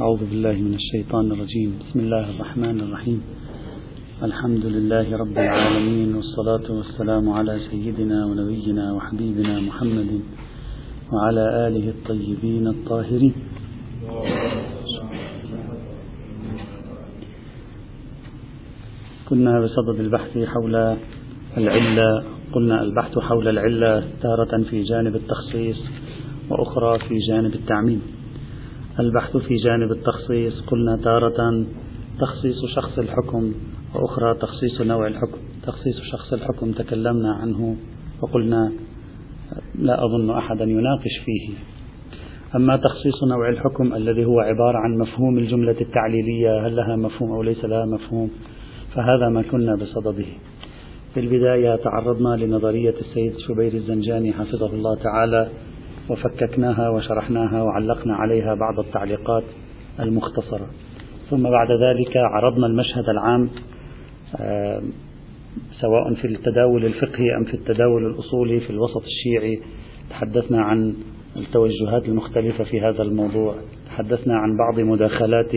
أعوذ بالله من الشيطان الرجيم. بسم الله الرحمن الرحيم. الحمد لله رب العالمين والصلاة والسلام على سيدنا ونبينا وحبيبنا محمد وعلى آله الطيبين الطاهرين. كنا بصدد البحث حول العلة قلنا البحث حول العلة تارة في جانب التخصيص وأخرى في جانب التعميم. البحث في جانب التخصيص. قلنا تارة تخصيص شخص الحكم وأخرى تخصيص نوع الحكم. تخصيص شخص الحكم تكلمنا عنه وقلنا لا أظن أحدا يناقش فيه. أما تخصيص نوع الحكم الذي هو عبارة عن مفهوم الجملة التعليلية هل لها مفهوم أو ليس لها مفهوم؟ فهذا ما كنا بصدده. في البداية تعرضنا لنظرية السيد شبير الزنجاني حفظه الله تعالى وفككناها وشرحناها وعلقنا عليها بعض التعليقات المختصرة. ثم بعد ذلك عرضنا المشهد العام آه، سواء في التداول الفقهي أم في التداول الأصولي في الوسط الشيعي. تحدثنا عن التوجهات المختلفة في هذا الموضوع. تحدثنا عن بعض مداخلات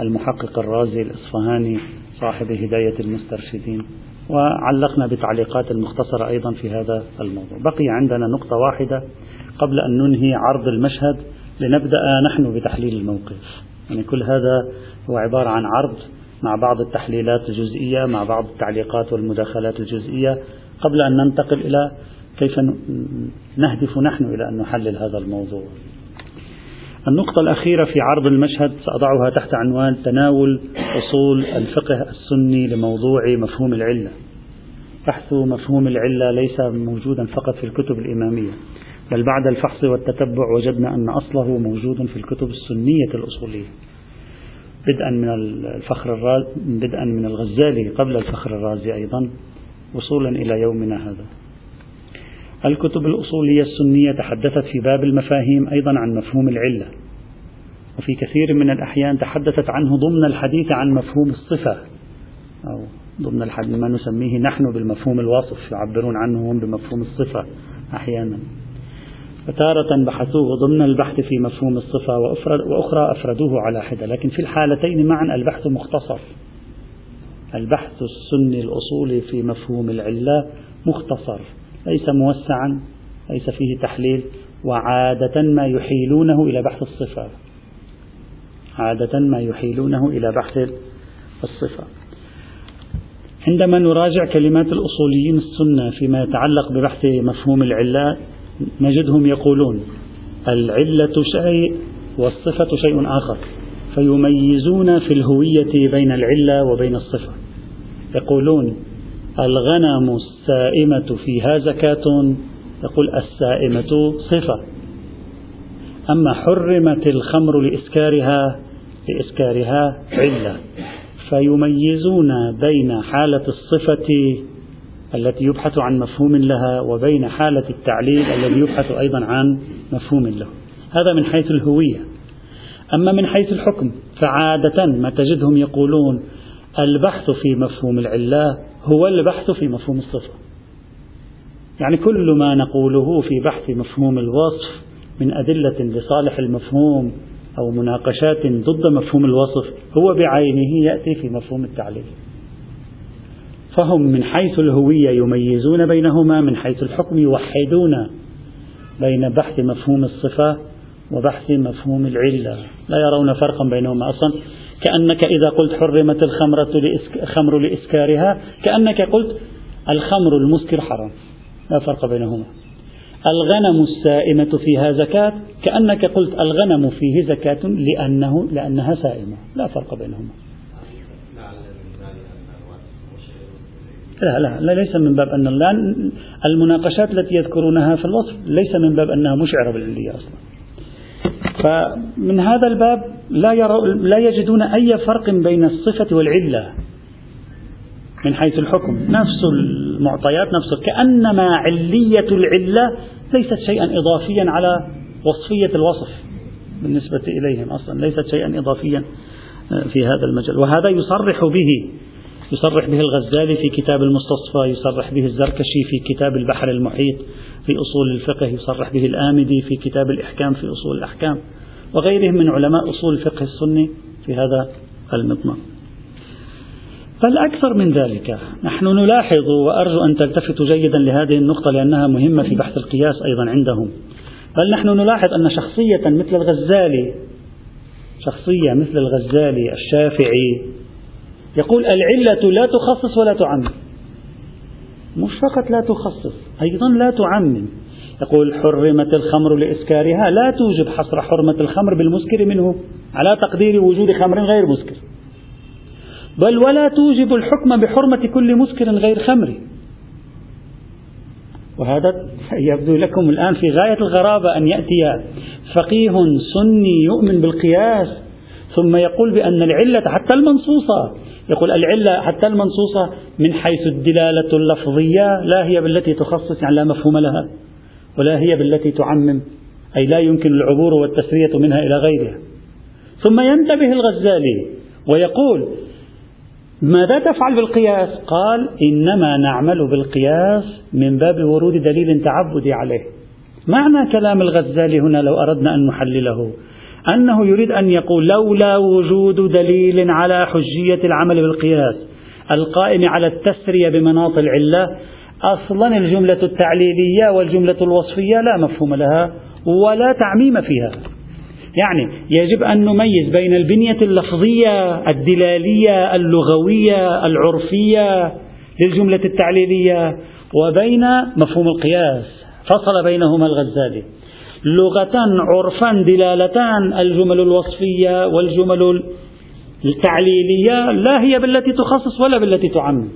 المحقق الرازي الإصفهاني صاحب هداية المسترشدين. وعلقنا بتعليقات المختصرة أيضا في هذا الموضوع. بقي عندنا نقطة واحدة. قبل أن ننهي عرض المشهد لنبدأ نحن بتحليل الموقف. يعني كل هذا هو عبارة عن عرض مع بعض التحليلات الجزئية مع بعض التعليقات والمداخلات الجزئية. قبل أن ننتقل إلى كيف نهدف نحن إلى أن نحلل هذا الموضوع. النقطة الأخيرة في عرض المشهد سأضعها تحت عنوان تناول أصول الفقه السني لموضوع مفهوم العلة. بحث مفهوم العلة ليس موجودا فقط في الكتب الإمامية، بل بعد الفحص والتتبع وجدنا أن أصله موجود في الكتب السنية الأصولية. بدءا من الفخر الرازي بدءا من الغزالي قبل الفخر الرازي أيضا وصولا إلى يومنا هذا. الكتب الأصولية السنية تحدثت في باب المفاهيم أيضا عن مفهوم العلة وفي كثير من الأحيان تحدثت عنه ضمن الحديث عن مفهوم الصفة أو ضمن الحديث ما نسميه نحن بالمفهوم الواصف يعبرون عنه هم بمفهوم الصفة أحيانا فتارة بحثوه ضمن البحث في مفهوم الصفة وأخرى أفردوه على حدة. لكن في الحالتين معا البحث مختصر. البحث السني الأصولي في مفهوم العلة مختصر. ليس موسعا ليس فيه تحليل. وعادة ما يحيلونه إلى بحث الصفة. عادة ما يحيلونه إلى بحث الصفة. عندما نراجع كلمات الأصوليين السنة فيما يتعلق ببحث مفهوم العلة نجدهم يقولون العلة شيء والصفة شيء آخر. فيميزون في الهوية بين العلة وبين الصفة. يقولون الغنم السائمة فيها زكاة. يقول السائمة صفة. أما حرمت الخمر لإسكارها لإسكارها علة. فيميزون بين حالة الصفة التي يبحث عن مفهوم لها وبين حالة التعليل الذي يبحث أيضا عن مفهوم له. هذا من حيث الهوية. أما من حيث الحكم فعادة ما تجدهم يقولون البحث في مفهوم العلة هو البحث في مفهوم الصفة. يعني كل ما نقوله في بحث مفهوم الوصف من أدلة لصالح المفهوم أو مناقشات ضد مفهوم الوصف هو بعينه يأتي في مفهوم التعليل. فهم من حيث الهوية يميزون بينهما من حيث الحكم يوحدون بين بحث مفهوم الصفة وبحث مفهوم العلة. لا يرون فرقا بينهما أصلا. كأنك إذا قلت حرمت الخمرة الخمر لإسكارها كأنك قلت الخمر المسكر حرام. لا فرق بينهما. الغنم السائمة فيها زكاة كأنك قلت الغنم فيه زكاة لأنه لأنها سائمة. لا فرق بينهما. لا لا, لا ليس من باب أن المناقشات التي يذكرونها في الوصف ليس من باب أنها مشعرة بالعلية أصلا. فمن هذا الباب لا, لا يجدون أي فرق بين الصفة والعلة من حيث الحكم. نفس المعطيات نفس كأنما علية العلة ليست شيئا إضافيا على وصفية الوصف بالنسبة إليهم أصلا ليست شيئا إضافيا في هذا المجال. وهذا يصرح به يصرح به الغزالي في كتاب المستصفى يصرح به الزركشي في كتاب البحر المحيط في أصول الفقه يصرح به الآمدي في كتاب الإحكام في أصول الأحكام وغيرهم من علماء أصول الفقه السني في هذا المضمار. بل أكثر من ذلك نحن نلاحظ وأرجو أن تلتفتوا جيدا لهذه النقطة لأنها مهمة في بحث القياس أيضا عندهم. بل نحن نلاحظ أن شخصية مثل الغزالي شخصية مثل الغزالي الشافعي يقول العلة لا تخصص ولا تعمم. مش فقط لا تخصص أيضا لا تعمم. يقول حرمت الخمر لإسكارها لا توجب حصر حرمة الخمر بالمسكر منه على تقدير وجود خمر غير مسكر. بل ولا توجب الحكم بحرمة كل مسكر غير خمر. وهذا يبدو لكم الآن في غاية الغرابة أن يأتي فقيه سني يؤمن بالقياس ثم يقول بأن العلة حتى المنصوصة يقول العلة حتى المنصوصة من حيث الدلالة اللفظية لا هي بالتي تخصص يعني لا مفهوم لها ولا هي بالتي تعمم أي لا يمكن العبور والتسرية منها إلى غيرها ثم ينتبه الغزالي ويقول ماذا تفعل بالقياس؟ قال إنما نعمل بالقياس من باب ورود دليل تعبدي عليه. معنى كلام الغزالي هنا لو أردنا أن نحلله أنه يريد أن يقول لولا وجود دليل على حجية العمل بالقياس القائم على التسرية بمناط العلة أصلا الجملة التعليلية والجملة الوصفية لا مفهوم لها ولا تعميم فيها. يعني يجب أن نميز بين البنية اللفظية الدلالية اللغوية العرفية للجملة التعليلية وبين مفهوم القياس. فصل بينهما الغزالي. لغة عرفا دلالتان الجمل الوصفية والجمل التعليلية لا هي بالتي تخصص ولا بالتي تعمم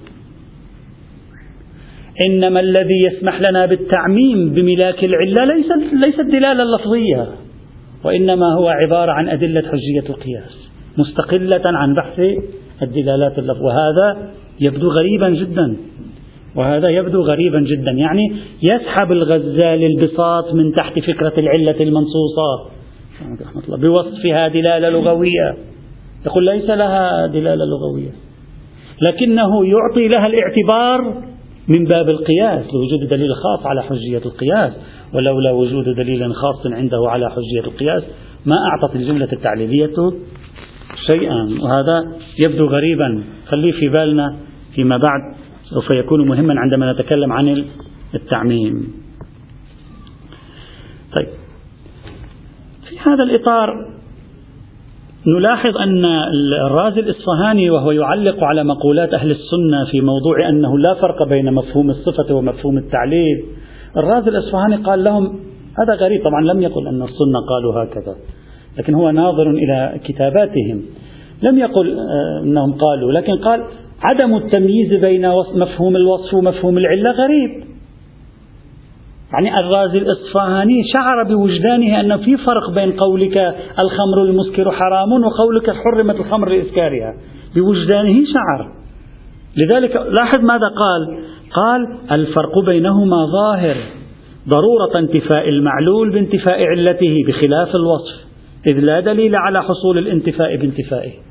إنما الذي يسمح لنا بالتعميم بملاك العلة ليس ليس الدلالة اللفظية وإنما هو عبارة عن أدلة حجية القياس مستقلة عن بحث الدلالات اللفظ وهذا يبدو غريبا جدا. وهذا يبدو غريبا جدا. يعني يسحب الغزال البساط من تحت فكرة العلة المنصوصة. بوصفها دلالة لغوية. يقول ليس لها دلالة لغوية لكنه يعطي لها الاعتبار من باب القياس لوجود دليل خاص على حجية القياس. ولولا وجود دليل خاص عنده على حجية القياس ما أعطت الجملة التعليلية شيئا. وهذا يبدو غريبا. خليه في بالنا فيما بعد. سوف يكون مهما عندما نتكلم عن التعميم. طيب. في هذا الإطار نلاحظ أن الرازي الإصفهاني وهو يعلق على مقولات أهل السنة في موضوع أنه لا فرق بين مفهوم الصفة ومفهوم التعليل. الرازي الإصفهاني قال لهم هذا غريب طبعا لم يقل أن السنة قالوا هكذا لكن هو ناظر إلى كتاباتهم. لم يقل آه، أنهم قالوا لكن قال عدم التمييز بين مفهوم الوصف ومفهوم العلة غريب. يعني الرازي الإصفهاني شعر بوجدانه أن في فرق بين قولك الخمر المسكر حرام وقولك حرمت الخمر لإسكارها. بوجدانه شعر. لذلك لاحظ ماذا قال؟ قال الفرق بينهما ظاهر. ضرورة انتفاء المعلول بانتفاء علته بخلاف الوصف إذ لا دليل على حصول الانتفاء بانتفائه.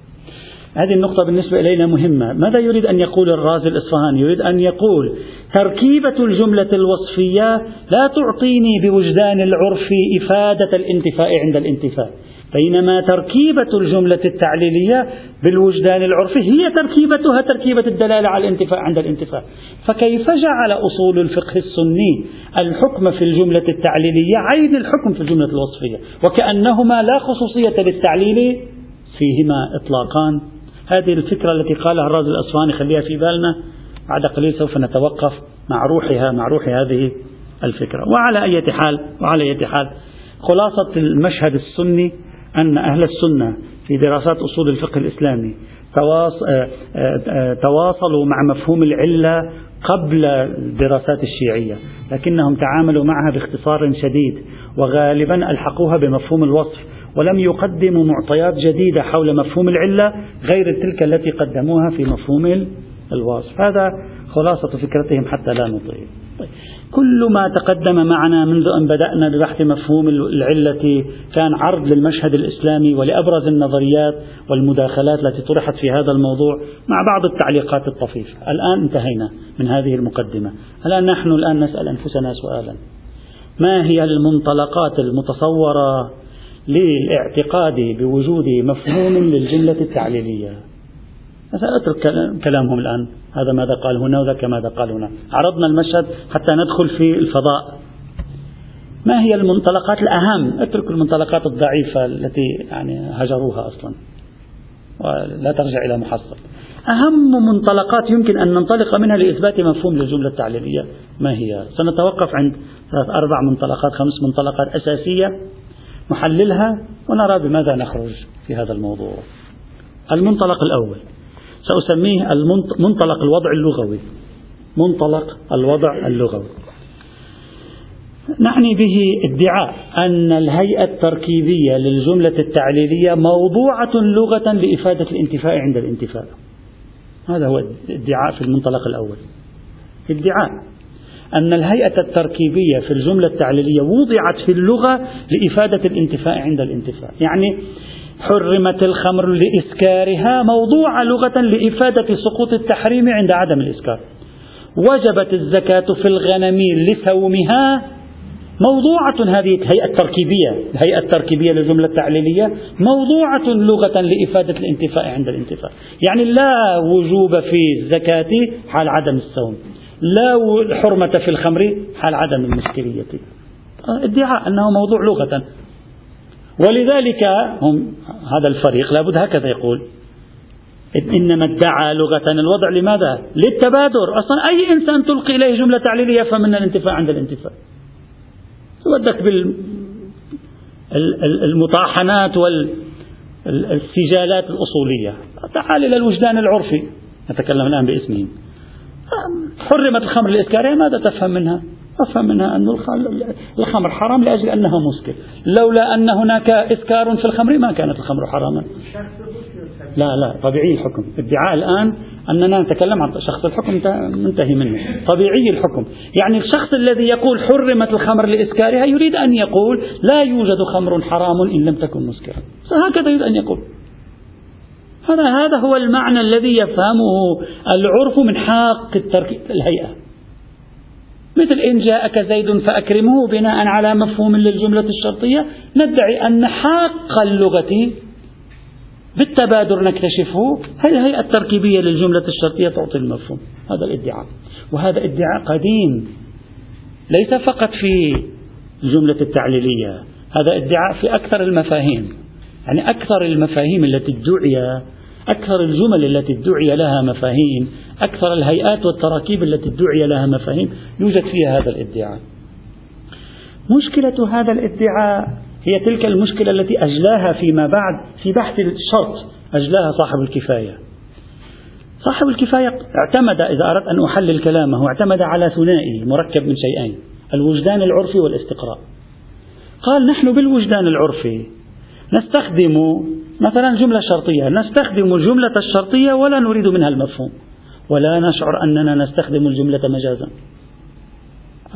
هذه النقطة بالنسبة إلينا مهمة. ماذا يريد أن يقول الرازي الإصفهاني؟ يريد أن يقول تركيبة الجملة الوصفية لا تعطيني بوجدان العرف إفادة الانتفاء عند الانتفاء. بينما تركيبة الجملة التعليلية بالوجدان العرفي هي تركيبتها تركيبة الدلالة على الانتفاء عند الانتفاء. فكيف جعل أصول الفقه السني الحكم في الجملة التعليلية عين الحكم في الجملة الوصفية؟ وكأنهما لا خصوصية للتعليل فيهما إطلاقان. هذه الفكرة التي قالها الرازي الأصفهاني خليها في بالنا. بعد قليل سوف نتوقف مع روحها مع روح هذه الفكرة. وعلى أي حال وعلى أي حال خلاصة المشهد السني أن أهل السنة في دراسات أصول الفقه الإسلامي آه، آه، تواصلوا مع مفهوم العلة قبل الدراسات الشيعية لكنهم تعاملوا معها باختصار شديد وغالبا ألحقوها بمفهوم الوصف ولم يقدموا معطيات جديدة حول مفهوم العلة غير تلك التي قدموها في مفهوم الوصف هذا خلاصة فكرتهم حتى لا نطيل طيب. كل ما تقدم معنا منذ أن بدأنا ببحث مفهوم العلة كان عرض للمشهد الإسلامي ولأبرز النظريات والمداخلات التي طرحت في هذا الموضوع مع بعض التعليقات الطفيفة. الآن انتهينا من هذه المقدمة. الآن نحن الآن نسأل أنفسنا سؤالا. ما هي المنطلقات المتصورة للاعتقاد بوجود مفهوم للجملة التعليلية؟ أترك كلامهم الآن. هذا ماذا قال هنا وذاك ماذا قال هنا. عرضنا المشهد حتى ندخل في الفضاء. ما هي المنطلقات الأهم؟ اتركوا المنطلقات الضعيفة التي يعني هجروها أصلا. ولا ترجع إلى محصل. أهم منطلقات يمكن أن ننطلق منها لإثبات مفهوم للجملة التعليلية ما هي؟ سنتوقف عند ثلاث أربع منطلقات خمس منطلقات أساسية نحللها ونرى بماذا نخرج في هذا الموضوع. المنطلق الأول. سأسميه منطلق الوضع اللغوي. منطلق الوضع اللغوي. نعني به ادعاء أن الهيئة التركيبية للجملة التعليلية موضوعة لغة لإفادة الانتفاء عند الانتفاء. هذا هو ادعاء في المنطلق الأول. ادعاء أن الهيئة التركيبية في الجملة التعليلية وضعت في اللغة لإفادة الانتفاء عند الانتفاء يعني حرمت الخمر لإسكارها موضوع لغة لإفادة سقوط التحريم عند عدم الإسكار. وجبت الزكاة في الغنم لسومها موضوعة هذه الهيئة التركيبية الهيئة التركيبية للجملة التعليلية موضوعة لغة لإفادة الانتفاء عند الانتفاء يعني لا وجوب في الزكاة حال عدم الصوم. لا حرمة في الخمر حال عدم المسكرية. ادعاء أنه موضوع لغة. ولذلك هم هذا الفريق لابد هكذا يقول. إنما ادعى لغة الوضع لماذا؟ للتبادر. أصلا أي إنسان تلقي إليه جملة تعليلية يفهم من الانتفاع عند الانتفاع. ودك بالمطاحنات والسجالات الأصولية. تعال إلى الوجدان العرفي. نتكلم الآن باسمه. حرمت الخمر الإسكارية ماذا تفهم منها؟ أفهم منها أن الخمر حرام لأجل أنها مسكر لولا أن هناك إسكار في الخمر ما كانت الخمر حراما. لا لا طبيعي الحكم. ادعاء الآن أننا نتكلم عن شخص الحكم منتهي منه. طبيعي الحكم. يعني الشخص الذي يقول حرمت الخمر لإسكارها يريد أن يقول لا يوجد خمر حرام إن لم تكن مسكرا. هكذا يريد أن يقول. هذا هذا هو المعنى الذي يفهمه العرف من الترك الهيئة. مثل إن جاءك زيد فأكرمه بناء على مفهوم للجملة الشرطية ندعي أن حاق اللغة بالتبادر نكتشفه. هي الهيئة التركيبية للجملة الشرطية تعطي المفهوم؟ هذا الادعاء. وهذا ادعاء قديم ليس فقط في الجملة التعليلية هذا ادعاء في أكثر المفاهيم. يعني أكثر المفاهيم التي ادعي أكثر الجمل التي ادعي لها مفاهيم أكثر الهيئات والتراكيب التي ادعي لها مفاهيم يوجد فيها هذا الادعاء. مشكلة هذا الادعاء هي تلك المشكلة التي أجلاها فيما بعد في بحث الشرط أجلاها صاحب الكفاية. صاحب الكفاية اعتمد إذا أردت أن أحلل كلامه اعتمد على ثنائي مركب من شيئين الوجدان العرفي والاستقراء. قال نحن بالوجدان العرفي نستخدم مثلا جملة شرطية نستخدم الجملة الشرطية ولا نريد منها المفهوم. ولا نشعر أننا نستخدم الجملة مجازا.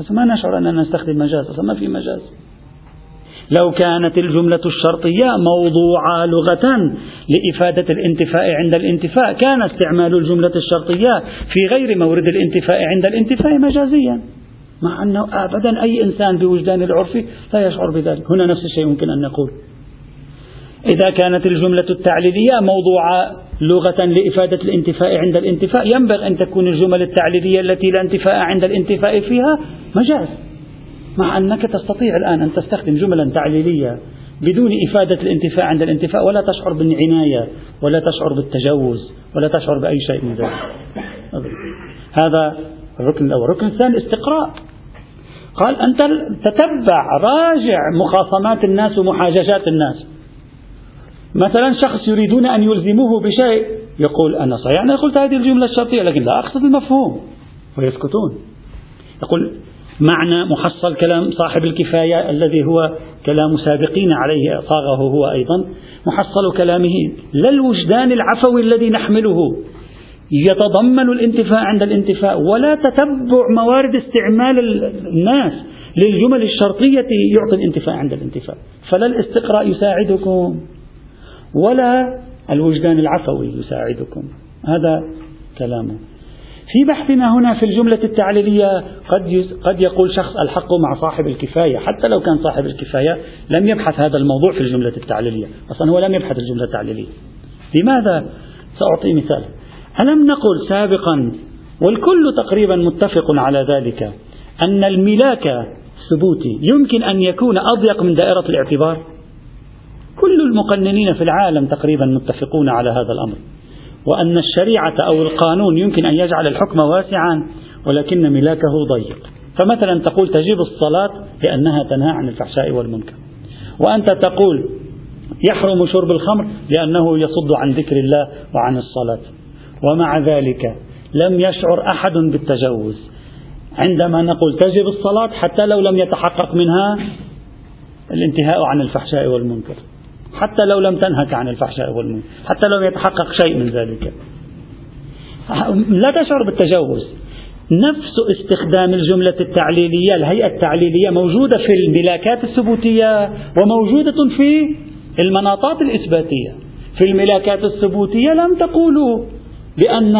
ما نشعر أننا نستخدم مجاز أصلا ما في مجاز. لو كانت الجملة الشرطية موضوعة لغة لإفادة الانتفاء عند الانتفاء كان استعمال الجملة الشرطية في غير مورد الانتفاء عند الانتفاء مجازيا. مع أنه أبدا أي إنسان بوجدان العرف لا يشعر بذلك. هنا نفس الشيء يمكن أن نقول. إذا كانت الجملة التعليلية موضوعة لغة لإفادة الانتفاء عند الانتفاء ينبغي أن تكون الجمل التعليلية التي لا انتفاء عند الانتفاء فيها مجاز مع أنك تستطيع الآن أن تستخدم جملا تعليلية بدون إفادة الانتفاع عند الانتفاء ولا تشعر بالعناية ولا تشعر بالتجوز ولا تشعر بأي شيء من ذلك. هذا الركن الأول. الركن الثاني استقراء قال أنت تتبع راجع مخاصمات الناس ومحاججات الناس. مثلا شخص يريدون أن يلزموه بشيء يقول أنا صحيح أنا قلت هذه الجملة الشرطية لكن لا أقصد المفهوم ويسكتون. يقول معنى محصل كلام صاحب الكفاية الذي هو كلام سابقين عليه صاغه هو أيضا محصل كلامه لا الوجدان العفوي الذي نحمله. يتضمن الانتفاء عند الانتفاء ولا تتبع موارد استعمال الناس للجمل الشرطية يعطي الانتفاع عند الانتفاء فلا الاستقراء يساعدكم. ولا الوجدان العفوي يساعدكم. هذا كلامه. في بحثنا هنا في الجملة التعليلية قد قد يقول شخص الحق مع صاحب الكفاية حتى لو كان صاحب الكفاية لم يبحث هذا الموضوع في الجملة التعليلية. أصلا هو لم يبحث الجملة التعليلية. لماذا؟ سأعطي مثال. ألم نقل سابقا والكل تقريبا متفق على ذلك أن الملاك الثبوتي يمكن أن يكون أضيق من دائرة الاعتبار؟ كل المقننين في العالم تقريبا متفقون على هذا الأمر. وأن الشريعة أو القانون يمكن أن يجعل الحكم واسعا ولكن ملاكه ضيق. فمثلا تقول تجيب الصلاة لأنها تنهى عن الفحشاء والمنكر. وأنت تقول يحرم شرب الخمر لأنه يصد عن ذكر الله وعن الصلاة. ومع ذلك لم يشعر أحد بالتجوز. عندما نقول تجب الصلاة حتى لو لم يتحقق منها الانتهاء عن الفحشاء والمنكر. حتى لو لم تنهك عن الفحشاء والمنكر حتى لو يتحقق شيء من ذلك. لا تشعر بالتجوز نفس استخدام الجملة التعليلية الهيئة التعليلية موجودة في الملاكات الثبوتية وموجودة في المناطات الإثباتية. في الملاكات الثبوتية لم تقولوا بأن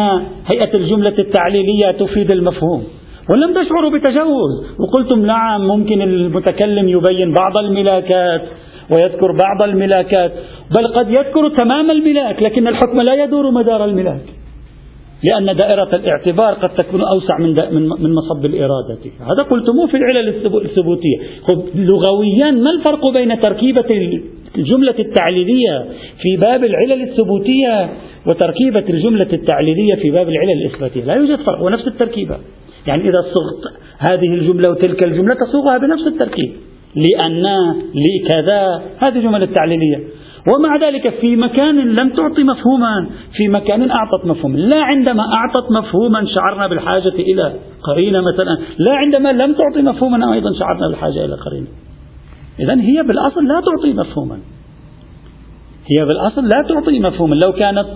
هيئة الجملة التعليلية تفيد المفهوم. ولم تشعروا بتجوز وقلتم نعم ممكن المتكلم يبين بعض الملاكات. ويذكر بعض الملاكات بل قد يذكر تمام الملاك لكن الحكم لا يدور مدار الملاك لأن دائرة الاعتبار قد تكون أوسع من من مصب الإرادة. هذا قلتموه في العلل الثبوتية. لغويا ما الفرق بين تركيبة الجملة التعليلية في باب العلل الثبوتية وتركيبة الجملة التعليلية في باب العلل الإثباتية؟ لا يوجد فرق ونفس التركيبة. يعني إذا صغت هذه الجملة وتلك الجملة تصوغها بنفس التركيب. لأن لكذا هذه الجمل التعليلية. ومع ذلك في مكان لم تعطي مفهوما في مكان أعطت مفهوما. لا عندما أعطت مفهوما شعرنا بالحاجة إلى قرينة مثلا لا عندما لم تعطي مفهوما أيضا شعرنا بالحاجة إلى قرينة. إذا هي بالأصل لا تعطي مفهوما. هي بالأصل لا تعطي مفهوما لو كانت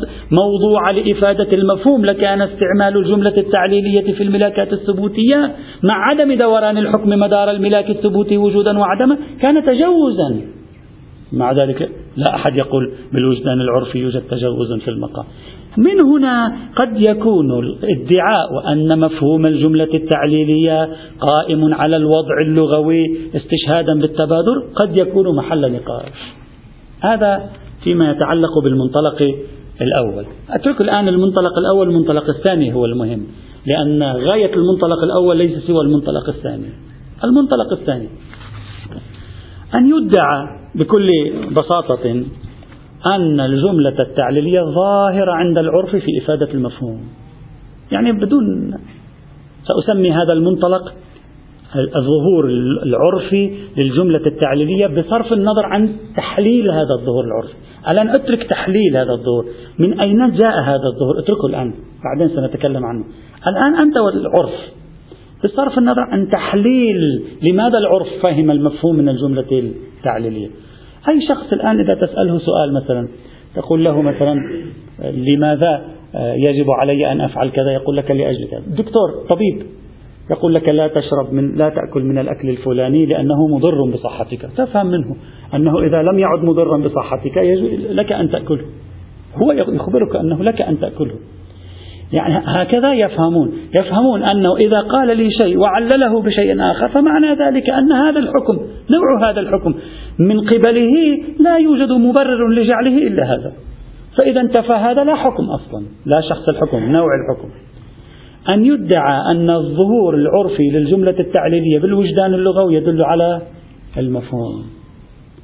موضوعة لإفادة المفهوم لكان استعمال الجملة التعليلية في الملاكات الثبوتية مع عدم دوران الحكم مدار الملاك الثبوتي وجودا وعدما كان تجوزا. مع ذلك لا أحد يقول بالوجدان العرفي يوجد تجوز في المقام. من هنا قد يكون الادعاء أن مفهوم الجملة التعليلية قائم على الوضع اللغوي استشهادا بالتبادر قد يكون محل نقاش. هذا فيما يتعلق بالمنطلق الأول. أترك الآن المنطلق الأول المنطلق الثاني هو المهم لأن غاية المنطلق الأول ليس سوى المنطلق الثاني. المنطلق الثاني أن يدعى بكل بساطة أن الجملة التعليلية ظاهرة عند العرف في إفادة المفهوم. يعني بدون سأسمي هذا المنطلق الظهور العرفي للجملة التعليلية بصرف النظر عن تحليل هذا الظهور العرفي. الآن أترك تحليل هذا الظهور. من أين جاء هذا الظهور؟ اتركه الآن بعدين سنتكلم عنه. الآن أنت والعرف بصرف النظر عن تحليل لماذا العرف فهم المفهوم من الجملة التعليلية. أي شخص الآن إذا تسأله سؤال مثلا تقول له مثلا لماذا يجب علي أن أفعل كذا؟ يقول لك لأجل كذا. دكتور طبيب يقول لك لا تشرب من لا تأكل من الأكل الفلاني لأنه مضر بصحتك. تفهم منه أنه إذا لم يعد مضرا بصحتك لك أن تأكله. هو يخبرك أنه لك أن تأكله. يعني هكذا يفهمون. يفهمون أنه إذا قال لي شيء وعلله بشيء آخر فمعنى ذلك أن هذا الحكم نوع هذا الحكم من قبله لا يوجد مبرر لجعله إلا هذا. فإذا انتفى هذا لا حكم أصلا لا شخص الحكم نوع الحكم. أن يدعى أن الظهور العرفي للجملة التعليلية بالوجدان اللغوي يدل على المفهوم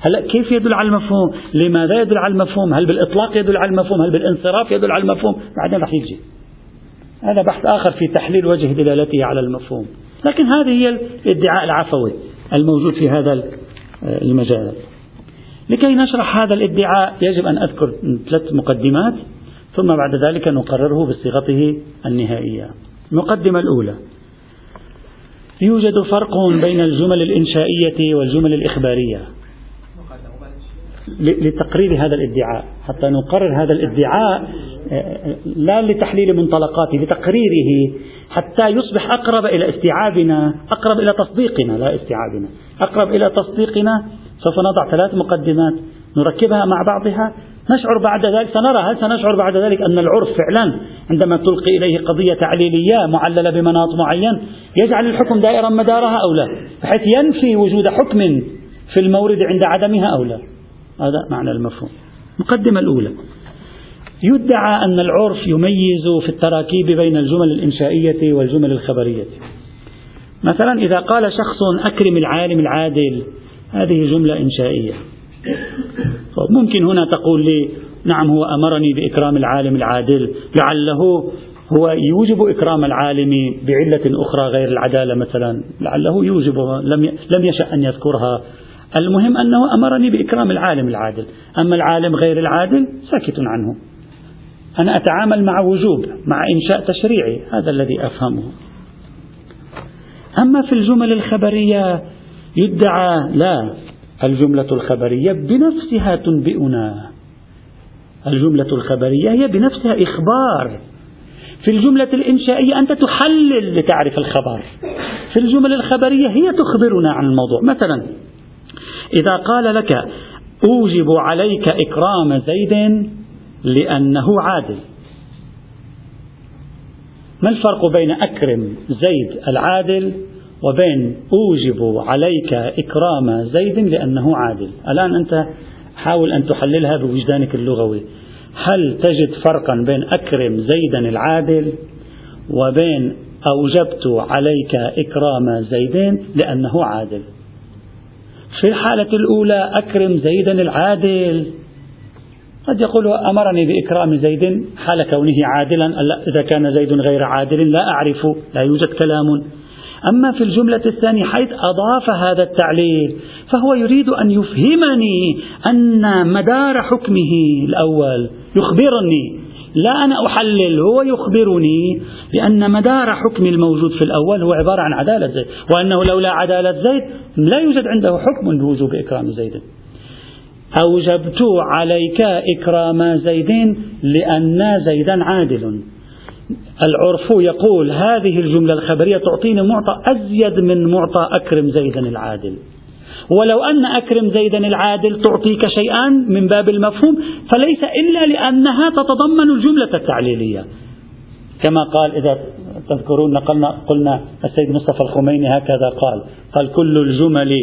هلا كيف يدل على المفهوم؟ لماذا يدل على المفهوم؟ هل بالإطلاق يدل على المفهوم؟ هل بالانصراف يدل على المفهوم؟ بعدين رح يجي هذا بحث آخر في تحليل وجه دلالته على المفهوم لكن هذه هي الادعاء العفوي الموجود في هذا المجال لكي نشرح هذا الادعاء يجب أن أذكر ثلاث مقدمات ثم بعد ذلك نقرره بصيغته النهائية المقدمة الأولى. يوجد فرق بين الجمل الإنشائية والجمل الإخبارية. لتقرير هذا الادعاء. حتى نقرر هذا الادعاء آه، لا لتحليل منطلقاته لتقريره حتى يصبح أقرب إلى استيعابنا أقرب إلى تصديقنا لا استيعابنا. أقرب إلى تصديقنا سوف نضع ثلاث مقدمات نركبها مع بعضها نشعر بعد ذلك سنرى هل سنشعر بعد ذلك أن العرف فعلا عندما تلقي إليه قضية تعليلية معللة بمناط معين يجعل الحكم دائرا مدارها أو لا بحيث ينفي وجود حكم في المورد عند عدمها أو لا. هذا معنى المفهوم. المقدمة الأولى. يدعى أن العرف يميز في التراكيب بين الجمل الإنشائية والجمل الخبرية. مثلا إذا قال شخص أكرم العالم العادل هذه جملة إنشائية. ممكن هنا تقول لي نعم هو أمرني بإكرام العالم العادل لعله هو يوجب إكرام العالم بعلة أخرى غير العدالة مثلا لعله يوجبها لم لم يشأ أن يذكرها. المهم أنه أمرني بإكرام العالم العادل أما العالم غير العادل ساكت عنه. أنا أتعامل مع وجوب مع إنشاء تشريعي هذا الذي أفهمه. أما في الجمل الخبرية يدعى لا الجملة الخبرية بنفسها تنبئنا. الجملة الخبرية هي بنفسها إخبار. في الجملة الإنشائية أنت تحلل لتعرف الخبر. في الجمل الخبرية هي تخبرنا عن الموضوع. مثلا إذا قال لك أوجب عليك إكرام زيد لأنه عادل. ما الفرق بين أكرم زيد العادل وبين أوجب عليك إكرام زيد لأنه عادل. الآن أنت حاول أن تحللها بوجدانك اللغوي. هل تجد فرقا بين أكرم زيدا العادل وبين أوجبت عليك إكرام زيد لأنه عادل؟ في الحالة الأولى أكرم زيدا العادل. قد يقول أمرني بإكرام زيد حال كونه عادلا. إذا كان زيد غير عادل لا أعرف لا يوجد كلام. أما في الجملة الثانية حيث أضاف هذا التعليل فهو يريد أن يفهمني أن مدار حكمه الأول. يخبرني. لا أنا أحلل هو يخبرني بأن مدار حكم الموجود في الأول هو عبارة عن عدالة زيد وأنه لولا عدالة زيد لا يوجد عنده حكم بوجوب إكرام زيد. أوجبت عليك إكرام زيد لأن زيدا عادل. العرف يقول هذه الجملة الخبرية تعطيني معطى أزيد من معطى أكرم زيدا العادل. ولو أن أكرم زيدا العادل تعطيك شيئا من باب المفهوم فليس إلا لأنها تتضمن الجملة التعليلية. كما قال إذا تذكرون نقلنا قلنا السيد مصطفى الخميني هكذا قال قال كل الجمل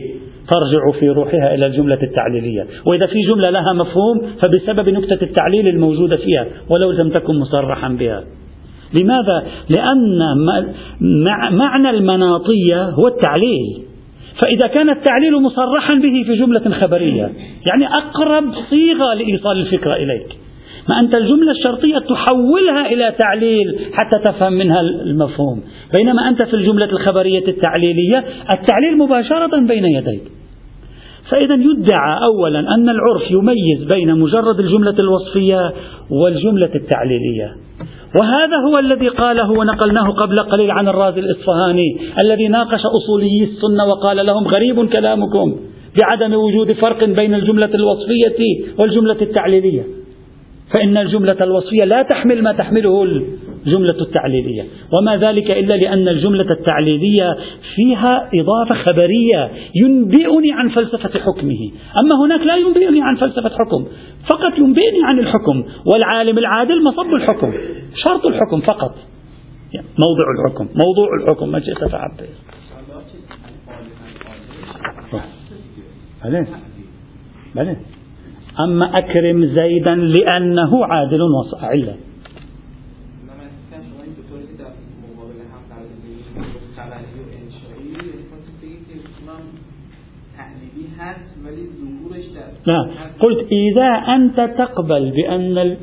ترجع في روحها إلى الجملة التعليلية. وإذا في جملة لها مفهوم فبسبب نكتة التعليل الموجودة فيها ولو لم تكن مصرحا بها. لماذا؟ لأن معنى المناطية هو التعليل. فإذا كان التعليل مصرحا به في جملة خبرية يعني أقرب صيغة لإيصال الفكرة إليك. ما أنت الجملة الشرطية تحولها إلى تعليل حتى تفهم منها المفهوم. بينما أنت في الجملة الخبرية التعليلية التعليل مباشرة بين يديك. فإذا يدعى أولا أن العرف يميز بين مجرد الجملة الوصفية والجملة التعليلية. وهذا هو الذي قاله ونقلناه قبل قليل عن الرازي الإصفهاني الذي ناقش أصوليي السنة وقال لهم غريب كلامكم بعدم وجود فرق بين الجملة الوصفية والجملة التعليلية. فإن الجملة الوصفية لا تحمل ما تحمله الجملة التعليلية. وما ذلك إلا لأن الجملة التعليلية فيها إضافة خبرية ينبئني عن فلسفة حكمه. أما هناك لا ينبئني عن فلسفة حكم فقط ينبئني عن الحكم. والعالم العادل مصب الحكم شرط الحكم فقط. موضع الحكم موضوع الحكم ما جئت فعبر بلى بلى أما أكرم زيدا لأنه عادل وعلة لا. قلت إذا أنت تقبل بأن.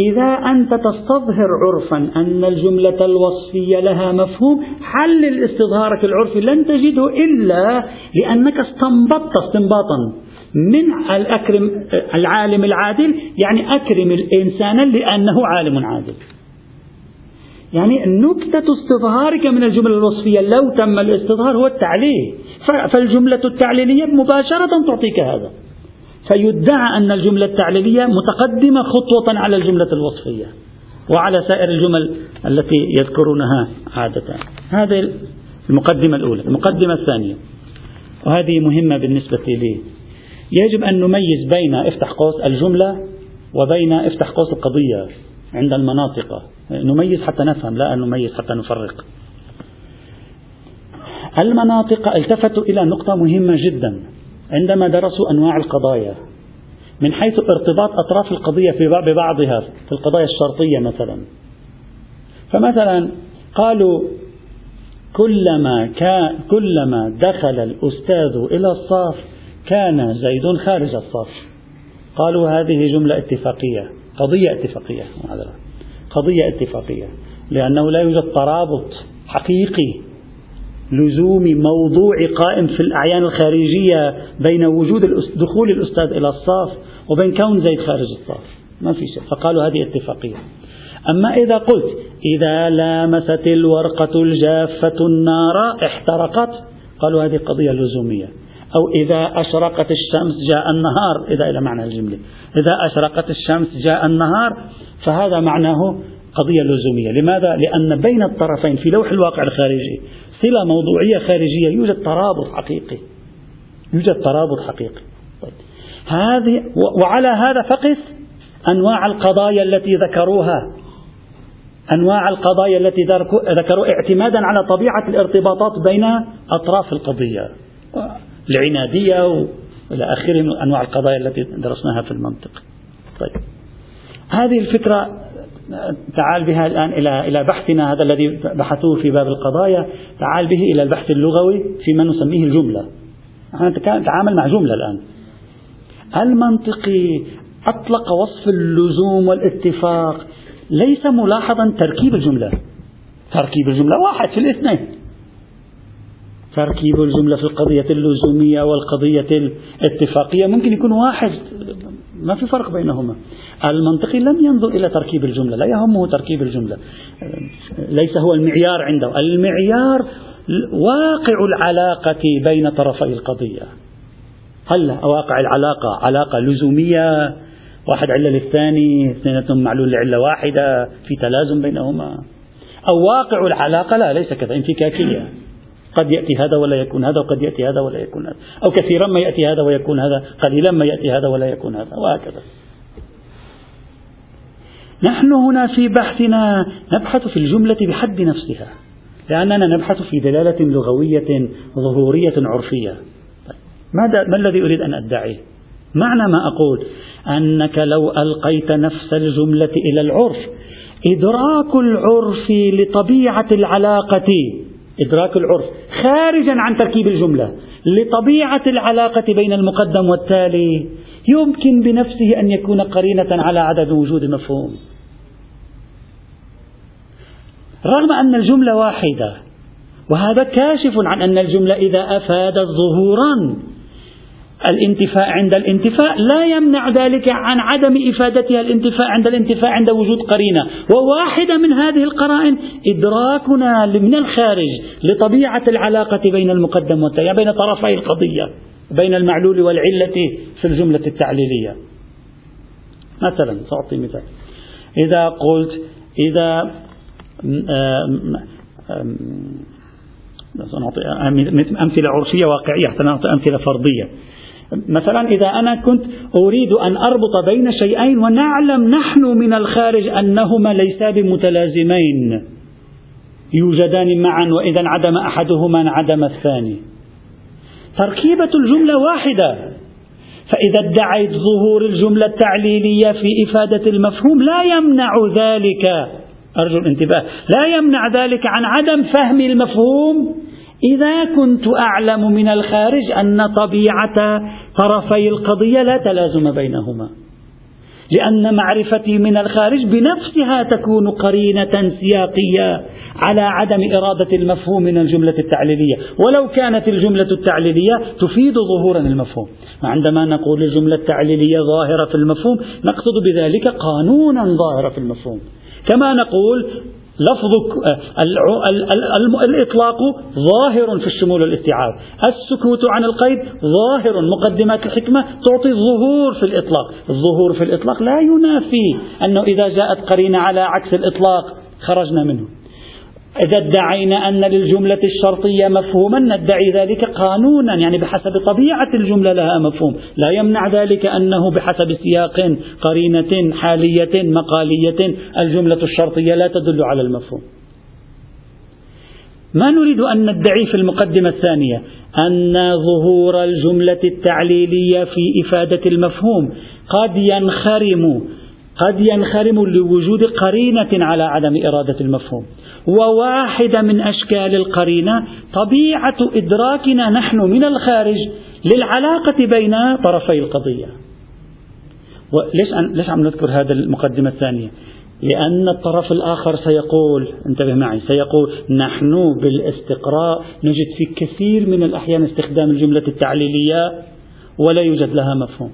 إذا أنت تستظهر عرفا أن الجملة الوصفية لها مفهوم حلل استظهارك العرفي لن تجده إلا لأنك استنبطت استنباطا من الأكرم العالم العادل يعني أكرم الإنسان لأنه عالم عادل. يعني نكتة استظهارك من الجملة الوصفية لو تم الاستظهار هو التعليل. فالجملة التعليلية مباشرة تعطيك هذا. فيدعى أن الجملة التعليلية متقدمة خطوة على الجملة الوصفية وعلى سائر الجمل التي يذكرونها عادة. هذه المقدمة الأولى. المقدمة الثانية. وهذه مهمة بالنسبة لي. يجب أن نميز بين افتح قوس الجملة وبين افتح قوس القضية عند المناطق. نميز حتى نفهم لا أن نميز حتى نفرق. المناطق التفتوا إلى نقطة مهمة جدا. عندما درسوا أنواع القضايا من حيث ارتباط أطراف القضية ببعضها في القضايا الشرطية مثلا. فمثلا قالوا كلما كان كلما دخل الأستاذ إلى الصف كان زيد خارج الصف. قالوا هذه جملة اتفاقية قضية اتفاقية قضية اتفاقية لأنه لا يوجد ترابط حقيقي لزوم موضوع قائم في الأعيان الخارجية بين وجود دخول الأستاذ إلى الصف وبين كون زيد خارج الصف. ما في شيء فقالوا هذه اتفاقية. أما إذا قلت إذا لامست الورقة الجافة النار احترقت قالوا هذه قضية لزومية. أو إذا أشرقت الشمس جاء النهار إذا إلى معنى الجملة. إذا أشرقت الشمس جاء النهار فهذا معناه قضية لزومية. لماذا؟ لأن بين الطرفين في لوح الواقع الخارجي صلة موضوعية خارجية. يوجد ترابط حقيقي. يوجد ترابط حقيقي. طيب. هذه وعلى هذا فقس أنواع القضايا التي ذكروها. أنواع القضايا التي ذكروا اعتمادا على طبيعة الارتباطات بين أطراف القضية. العنادية وإلى آخره أنواع القضايا التي درسناها في المنطق. طيب. هذه الفكرة تعال بها الآن إلى إلى بحثنا هذا الذي بحثوه في باب القضايا. تعال به إلى البحث اللغوي فيما نسميه الجملة. نحن نتعامل مع جملة الآن. المنطقي أطلق وصف اللزوم والاتفاق. ليس ملاحظا تركيب الجملة. تركيب الجملة واحد في الاثنين. تركيب الجملة في القضية اللزومية والقضية الاتفاقية. ممكن يكون واحد ما في فرق بينهما. المنطقي لم ينظر إلى تركيب الجملة لا يهمه تركيب الجملة. ليس هو المعيار عنده المعيار واقع العلاقة بين طرفي القضية. هل واقع العلاقة علاقة لزومية واحد علة للثاني اثنيناتهم معلول لعلة واحدة في تلازم بينهما. أو واقع العلاقة لا ليس كذا انفكاكية. قد يأتي هذا ولا يكون هذا وقد يأتي هذا ولا يكون هذا. أو كثيرا ما يأتي هذا ويكون هذا قليلا ما يأتي هذا ولا يكون هذا وهكذا. نحن هنا في بحثنا نبحث في الجملة بحد نفسها لأننا نبحث في دلالة لغوية ظهورية عرفية. ماذا ما الذي أريد أن أدعيه معنى ما أقول أنك لو ألقيت نفس الجملة إلى العرف إدراك العرف لطبيعة العلاقة إدراك العرف خارجا عن تركيب الجملة لطبيعة العلاقة بين المقدم والتالي يمكن بنفسه أن يكون قرينة على عدد وجود مفهوم. رغم أن الجملة واحدة وهذا كاشف عن أن الجملة إذا أفادت ظهورا الانتفاء عند الانتفاء لا يمنع ذلك عن عدم إفادتها الانتفاء عند الانتفاء عند وجود قرينة. وواحدة من هذه القرائن إدراكنا من الخارج لطبيعة العلاقة بين المقدم والتالي بين طرفي القضية بين المعلول والعلة في الجملة التعليلية. مثلا سأعطي مثال. إذا قلت إذا سنعطي أمثلة عرفية واقعية حتى نعطي أمثلة فرضية مثلا إذا أنا كنت أريد أن أربط بين شيئين ونعلم نحن من الخارج أنهما ليسا بمتلازمين. يوجدان معا وإذا انعدم أحدهما انعدم الثاني. تركيبة الجملة واحدة. فإذا ادعيت ظهور الجملة التعليلية في إفادة المفهوم لا يمنع ذلك. أرجو الانتباه. لا يمنع ذلك عن عدم فهم المفهوم. إذا كنت أعلم من الخارج أن طبيعة طرفي القضية لا تلازم بينهما. لأن معرفتي من الخارج بنفسها تكون قرينة سياقية على عدم إرادة المفهوم من الجملة التعليلية. ولو كانت الجملة التعليلية تفيد ظهورا المفهوم. عندما نقول الجملة التعليلية ظاهرة في المفهوم نقصد بذلك قانونا ظاهرة في المفهوم. كما نقول لفظ الإطلاق ظاهر في الشمول والاستيعاب السكوت عن القيد ظاهر مقدمات الحكمة تعطي الظهور في الإطلاق. الظهور في الإطلاق لا ينافي أنه إذا جاءت قرينة على عكس الإطلاق خرجنا منه. إذا ادعينا أن للجملة الشرطية مفهوما ندعي ذلك قانونا يعني بحسب طبيعة الجملة لها مفهوم. لا يمنع ذلك أنه بحسب سياق قرينة حالية مقالية. الجملة الشرطية لا تدل على المفهوم. ما نريد أن ندعي في المقدمة الثانية؟ أن ظهور الجملة التعليلية في إفادة المفهوم قد ينخرم قد ينخرم لوجود قرينة على عدم إرادة المفهوم. وواحدة من أشكال القرينة طبيعة إدراكنا نحن من الخارج للعلاقة بين طرفي القضية. ليش ليش عم نذكر هذا المقدمة الثانية؟ لأن الطرف الآخر سيقول انتبه معي سيقول نحن بالاستقراء نجد في كثير من الأحيان استخدام الجملة التعليلية ولا يوجد لها مفهوم.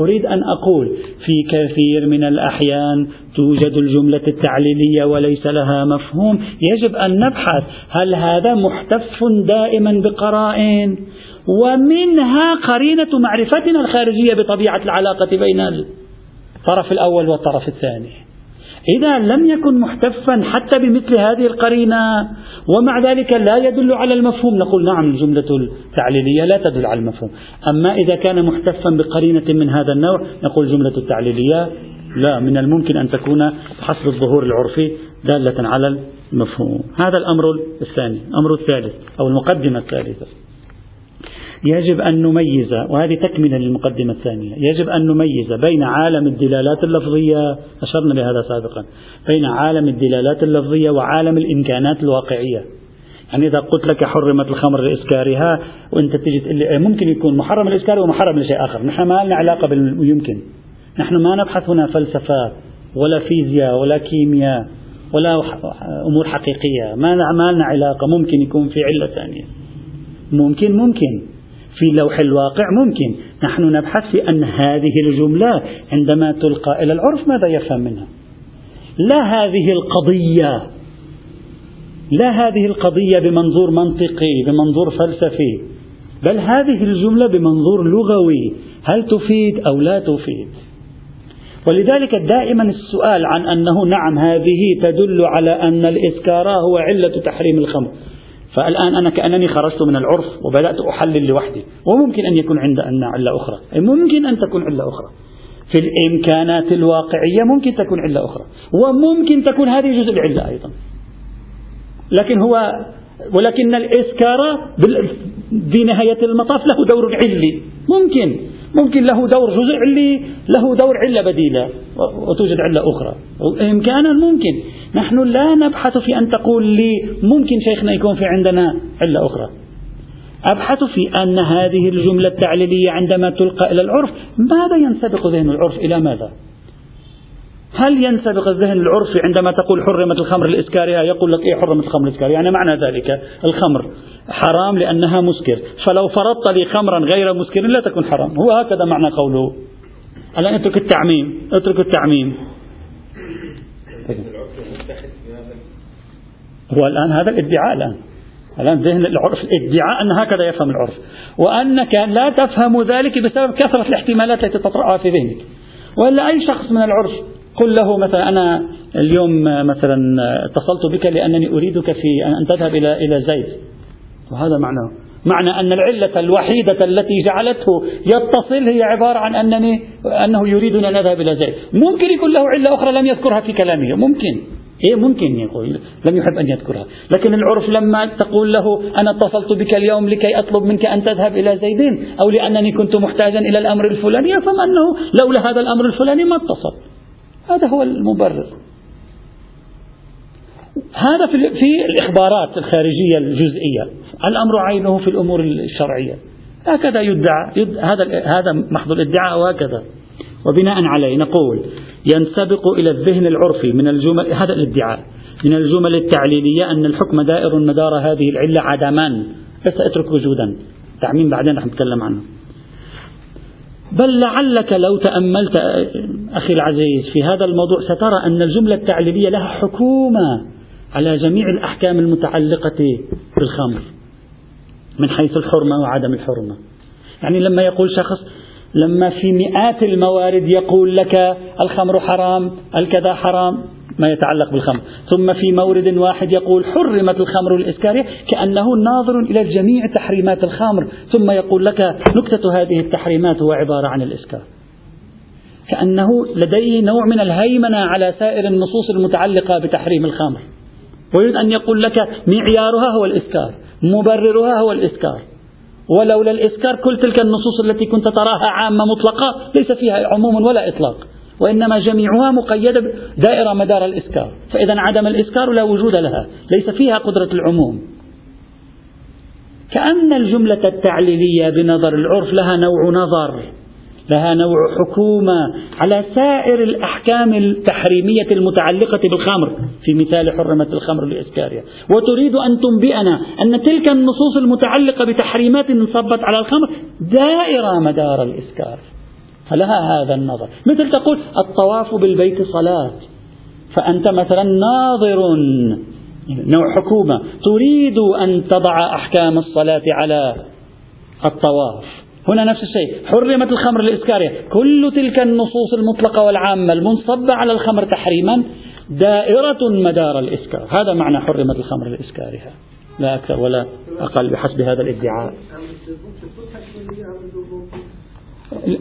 أريد أن أقول في كثير من الأحيان توجد الجملة التعليلية وليس لها مفهوم. يجب أن نبحث هل هذا محتف دائما بقرائن. ومنها قرينة معرفتنا الخارجية بطبيعة العلاقة بين الطرف الأول والطرف الثاني. إذا لم يكن محتفا حتى بمثل هذه القرينة ومع ذلك لا يدل على المفهوم. نقول نعم الجملة التعليلية لا تدل على المفهوم. أما إذا كان محتفا بقرينة من هذا النوع نقول الجملة التعليلية لا. من الممكن أن تكون بحسب الظهور العرفي دالة على المفهوم. هذا الأمر الثاني الأمر الثالث أو المقدمة الثالثة. يجب أن نميز وهذه تكملة للمقدمة الثانية يجب أن نميز بين عالم الدلالات اللفظية أشرنا لهذا سابقا بين عالم الدلالات اللفظية وعالم الإمكانات الواقعية. يعني إذا قلت لك حرمت الخمر لإسكارها وأنت تجي تقول لي ممكن يكون محرم الإسكار ومحرم لشيء آخر. نحن ما لنا علاقة باليمكن نحن ما نبحث هنا فلسفة ولا فيزياء ولا كيمياء ولا أمور حقيقية. ما لنا علاقة ممكن يكون في علة ثانية. ممكن ممكن. في لوح الواقع ممكن. نحن نبحث في أن هذه الجملة عندما تلقى إلى العرف ماذا يفهم منها؟ لا هذه القضية لا هذه القضية بمنظور منطقي بمنظور فلسفي بل هذه الجملة بمنظور لغوي. هل تفيد أو لا تفيد؟ ولذلك دائما السؤال عن أنه نعم هذه تدل على أن الإسكار هو علة تحريم الخمر. فالآن أنا كأنني خرجت من العرف وبدأت أحلل لوحدي. وممكن أن يكون عندنا علة أخرى. ممكن أن تكون علة أخرى. في الإمكانات الواقعية ممكن تكون علة أخرى. وممكن تكون هذه جزء العلة أيضا. لكن هو ولكن الإسكار في نهاية المطاف له دور علي. ممكن. ممكن له دور جزء علي له دور علة بديلة وتوجد علة أخرى. إمكانا ممكن. نحن لا نبحث في أن تقول لي ممكن شيخنا يكون في عندنا علة أخرى. أبحث في أن هذه الجملة التعليلية عندما تلقى إلى العرف ماذا ينسبق ذهن العرف إلى ماذا؟ هل ينسبق الذهن العرفي عندما تقول حرمت الخمر لإسكارها يقول لك إيه حرمت الخمر لإسكارها يعني معنى ذلك الخمر حرام لأنها مسكر. فلو فرضت لي خمرا غير مسكر لا تكون حرام. هو هكذا معنى قوله. الآن اترك التعميم اترك التعميم. هو الآن هذا الادعاء الآن. الآن ذهن العرف الادعاء أن هكذا يفهم العرف. وأنك لا تفهم ذلك بسبب كثرة الاحتمالات التي تطرأها في ذهنك. ولا أي شخص من العرف قل له مثلا أنا اليوم مثلا اتصلت بك لأنني أريدك في أن تذهب إلى إلى زيد. وهذا معناه معنى أن العلة الوحيدة التي جعلته يتصل هي عبارة عن أنني أنه يريدني أن أذهب إلى زيد. ممكن يكون له علة أخرى لم يذكرها في كلامه. ممكن. إيه ممكن يقول لم يحب أن يذكرها. لكن العرف لما تقول له أنا اتصلت بك اليوم لكي أطلب منك أن تذهب إلى زيدين أو لأنني كنت محتاجا إلى الأمر الفلاني يفهم أنه لولا هذا الأمر الفلاني ما اتصل. هذا هو المبرر. هذا في, في الإخبارات الخارجية الجزئية. الأمر عينه في الأمور الشرعية. هكذا يدعى هذا هذا محض الادعاء وهكذا. وبناء عليه نقول ينسبق إلى الذهن العرفي من الجمل هذا الادعاء. من الجمل التعليلية أن الحكم دائر مدار هذه العلة عدما بس أترك وجودا. تعميم بعدين رح نتكلم عنه. بل لعلك لو تأملت أخي العزيز في هذا الموضوع سترى أن الجملة التعليلية لها حكومة على جميع الأحكام المتعلقة بالخمر من حيث الحرمة وعدم الحرمة. يعني لما يقول شخص لما في مئات الموارد يقول لك الخمر حرام الكذا حرام ما يتعلق بالخمر. ثم في مورد واحد يقول حرمت الخمر الإسكارية كأنه ناظر إلى جميع تحريمات الخمر. ثم يقول لك نكتة هذه التحريمات هو عبارة عن الإسكار. كأنه لديه نوع من الهيمنة على سائر النصوص المتعلقة بتحريم الخمر. ويريد أن يقول لك معيارها هو الإسكار مبررها هو الإسكار. ولولا الإسكار كل تلك النصوص التي كنت تراها عامة مطلقة ليس فيها عموم ولا إطلاق. وإنما جميعها مقيدة دائرة مدار الإسكار فإذا عدم الإسكار لا وجود لها. ليس فيها قدرة العموم. كأن الجملة التعليلية بنظر العرف لها نوع نظر. لها نوع حكومة على سائر الأحكام التحريمية المتعلقة بالخمر في مثال حرمة الخمر لإسكارها وتريد أن تنبئنا أن تلك النصوص المتعلقة بتحريمات انصبت على الخمر دائرة مدار الإسكار. فلها هذا النظر. مثل تقول الطواف بالبيت صلاة. فأنت مثلا ناظر نوع حكومة. تريد أن تضع أحكام الصلاة على الطواف. هنا نفس الشيء. حرمت الخمر لإسكارها كل تلك النصوص المطلقة والعامة المنصبة على الخمر تحريما دائرة مدار الإسكار. هذا معنى حرمت الخمر لإسكارها. لا أكثر ولا أقل بحسب هذا الادعاء.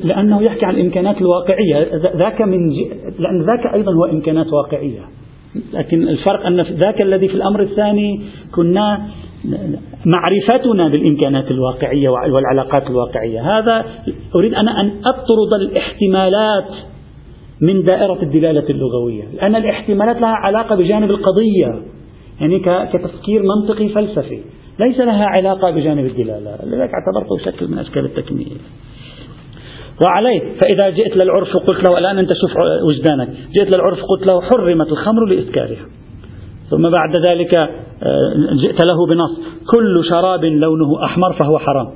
لأنه يحكي عن الإمكانات الواقعية. ذاك من ج... لأن ذاك أيضا هو إمكانات واقعية. لكن الفرق أن ذاك الذي في الأمر الثاني كنا معرفتنا بالإمكانات الواقعية والعلاقات الواقعية. هذا أريد أنا أن أطرد الاحتمالات من دائرة الدلالة اللغوية. لأن الاحتمالات لها علاقة بجانب القضية يعني كتفكير منطقي فلسفي ليس لها علاقة بجانب الدلالة. لذلك اعتبرته شكل من أشكال التكميل. وعليه فإذا جئت للعرف وقلت له الآن أنت شوف وجدانك. جئت للعرف قلت له حرمت الخمر لإسكارها. ثم بعد ذلك آه، جئت له بنص. كل شراب لونه أحمر فهو حرام.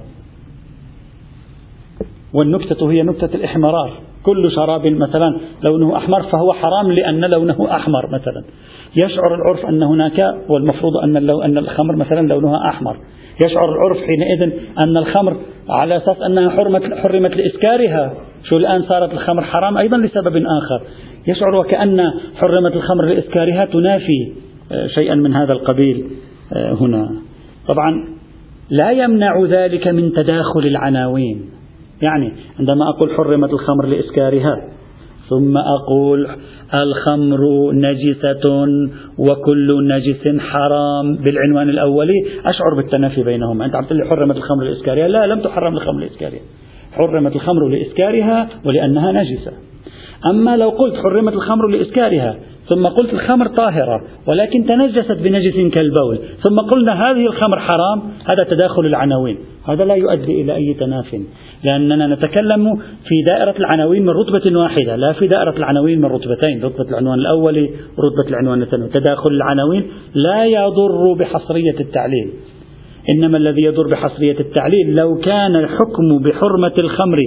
والنكتة هي نكتة الإحمرار. كل شراب مثلا لونه أحمر فهو حرام لأن لونه أحمر مثلا. يشعر العرف أن هناك والمفروض أن أن الخمر مثلا لونها أحمر. يشعر العرف حينئذ أن الخمر على أساس أنها حرمت, حرمت لإسكارها. شو الآن صارت الخمر حرام؟ أيضا لسبب آخر. يشعر وكأن حرمت الخمر لإسكارها تنافي. شيئا من هذا القبيل آه، هنا. طبعا لا يمنع ذلك من تداخل العناوين. يعني عندما أقول حرمت الخمر لإسكارها ثم أقول الخمر نجسة وكل نجس حرام بالعنوان الأولي أشعر بالتنافي بينهما أنت عم تقول لي حرمت الخمر لإسكارها؟ لا لم تحرم الخمر لإسكارها. حرمت الخمر لإسكارها ولأنها نجسة. أما لو قلت حرمت الخمر لإسكارها ثم قلت الخمر طاهرة ولكن تنجست بنجس كالبول. ثم قلنا هذه الخمر حرام هذا تداخل العناوين. هذا لا يؤدي إلى أي تناف. لأننا نتكلم في دائرة العناوين من رتبة واحدة لا في دائرة العناوين من رتبتين رتبة العنوان الأول ورتبة العنوان الثاني. تداخل العناوين لا يضر بحصرية التعليل. إنما الذي يضر بحصرية التعليل لو كان الحكم بحرمة الخمر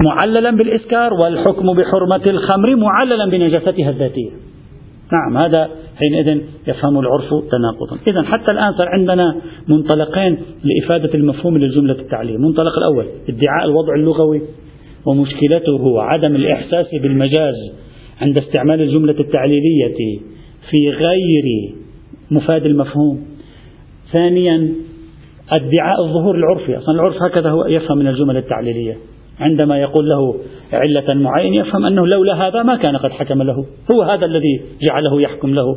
معللا بالإسكار والحكم بحرمة الخمر معللا بنجاستها الذاتية. نعم هذا حينئذ يفهم العرف تناقضا. إذا حتى الآن صار عندنا منطلقين لإفادة المفهوم للجملة التعليل المنطلق الأول ادعاء الوضع اللغوي ومشكلته عدم الإحساس بالمجاز عند استعمال الجملة التعليلية في غير مفاد المفهوم. ثانيا ادعاء الظهور العرفي. أصلا العرف هكذا هو يفهم من الجمل التعليلية. عندما يقول له علة معينة يفهم أنه لولا هذا ما كان قد حكم له. هو هذا الذي جعله يحكم له.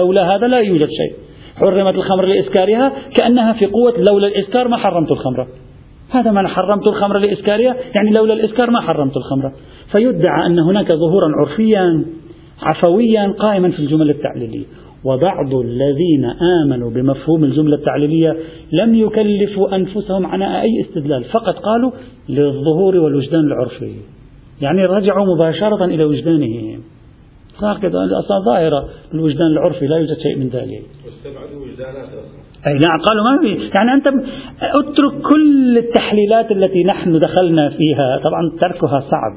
لولا هذا لا يوجد شيء. حرمت الخمر لإسكارها كأنها في قوة لولا الإسكار ما حرمت الخمر. هذا ما حرمت الخمر لإسكارها؟ يعني لولا الإسكار ما حرمت الخمر. فيدعى أن هناك ظهورا عرفيا عفويا قائما في الجمل التعليلية. وبعض الذين آمنوا بمفهوم الجملة التعليلية لم يكلفوا أنفسهم عناء أي استدلال فقط قالوا للظهور والوجدان العرفي. يعني رجعوا مباشرة إلى وجدانهم. هكذا أصلا ظاهرة الوجدان العرفي لا يوجد شيء من ذلك. أي نعم قالوا ما في. يعني أنت اترك كل التحليلات التي نحن دخلنا فيها. طبعا تركها صعب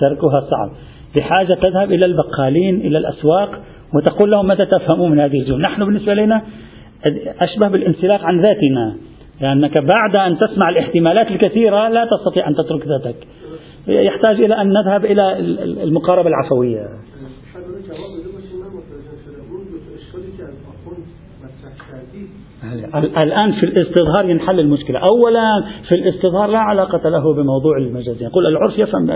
تركها صعب. بحاجة تذهب إلى البقالين إلى الأسواق. وتقول لهم ماذا تفهمون من هذه الزهور نحن بالنسبة لنا أشبه بالانسلاخ عن ذاتنا لأنك بعد أن تسمع الاحتمالات الكثيرة لا تستطيع أن تترك ذاتك. يحتاج إلى أن نذهب إلى المقاربة العفوية. الآن في الاستظهار ينحل المشكلة. أولا في الاستظهار لا علاقة له بموضوع المجازين. يقول العرف يفهم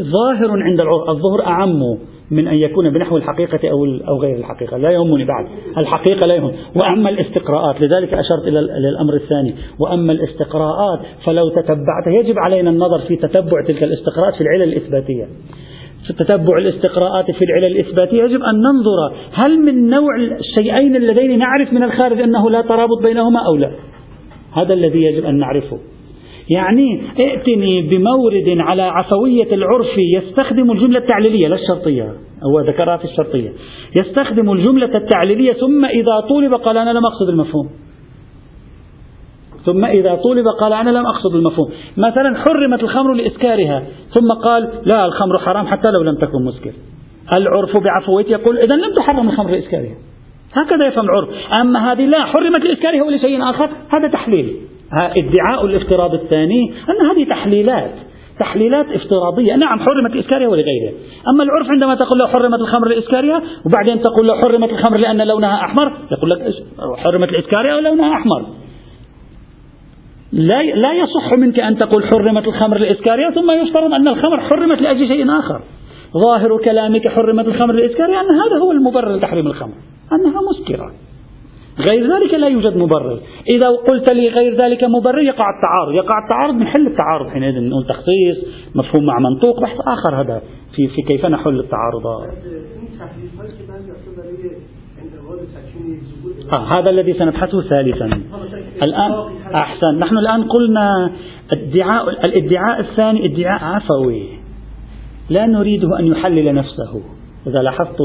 ظاهر عند العرف الظهر أعم من أن يكون بنحو الحقيقة أو أو غير الحقيقة. لا يهمني بعد. الحقيقة لا يهم. وأما الاستقراءات لذلك أشرت إلى الأمر الثاني. وأما الاستقراءات فلو تتبعت يجب علينا النظر في تتبع تلك الاستقراءات في العلل الإثباتية. تتبع الاستقراءات في العلل الإثباتية يجب أن ننظر هل من نوع الشيئين اللذين نعرف من الخارج أنه لا ترابط بينهما أو لا. هذا الذي يجب أن نعرفه. يعني ائتني بمورد على عفوية العرف يستخدم الجملة التعليلية لا الشرطية هو ذكرها في الشرطية. يستخدم الجملة التعليلية ثم إذا طولب قال أنا لم أقصد المفهوم. ثم إذا طولب قال أنا لم أقصد المفهوم. مثلا حرمت الخمر لإسكارها ثم قال لا الخمر حرام حتى لو لم تكن مسكر. العرف بعفويته يقول إذا لم تحرم الخمر لإسكارها. هكذا يفهم العرف. أما هذه لا حرمت لإسكارها ولشيء آخر هذا تحليل. ادعاء الافتراض الثاني أن هذه تحليلات تحليلات افتراضية. نعم حرمت الإسكارية ولغيرها. أما العرف عندما تقول له حرمت الخمر الإسكارية وبعدين تقول له حرمت الخمر لأن لونها أحمر يقول لك حرمت الإسكارية ولونها أحمر. لا لا يصح منك أن تقول حرمت الخمر الإسكارية ثم يفترض أن الخمر حرمت لأجل شيء آخر. ظاهر كلامك حرمت الخمر الإسكارية أن هذا هو المبرر لتحريم الخمر أنها مسكرة. غير ذلك لا يوجد مبرر. إذا قلت لي غير ذلك مبرر يقع التعارض. يقع التعارض نحل التعارض. حينئذ نقول تخصيص مفهوم مع منطوق بحث آخر هذا في, في كيف نحل التعارضات آه هذا الذي سنبحثه ثالثا. الآن أحسن. نحن الآن قلنا الادعاء الادعاء الثاني ادعاء عفوي. لا نريده أن يحلل نفسه. إذا لاحظت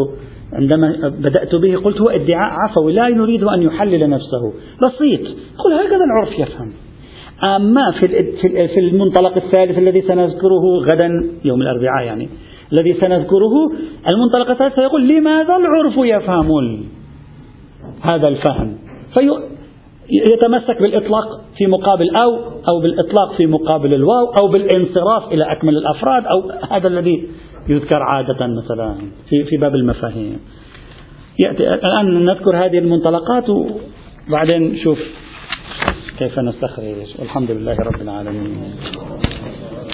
عندما بدأت به قلت هو ادعاء عفوي لا نريد أن يحلل نفسه. بسيط. قل هكذا العرف يفهم. أما في في المنطلق الثالث الذي سنذكره غدا يوم الأربعاء يعني الذي سنذكره المنطلق الثالث سيقول لماذا العرف يفهم؟ هذا الفهم. في يتمسك بالإطلاق في مقابل أو أو بالإطلاق في مقابل الواو أو بالانصراف إلى أكمل الأفراد أو هذا الذي يذكر عادة مثلا في في باب المفاهيم. يأتي الآن نذكر هذه المنطلقات وبعدين نشوف كيف نستخرج. والحمد لله رب العالمين.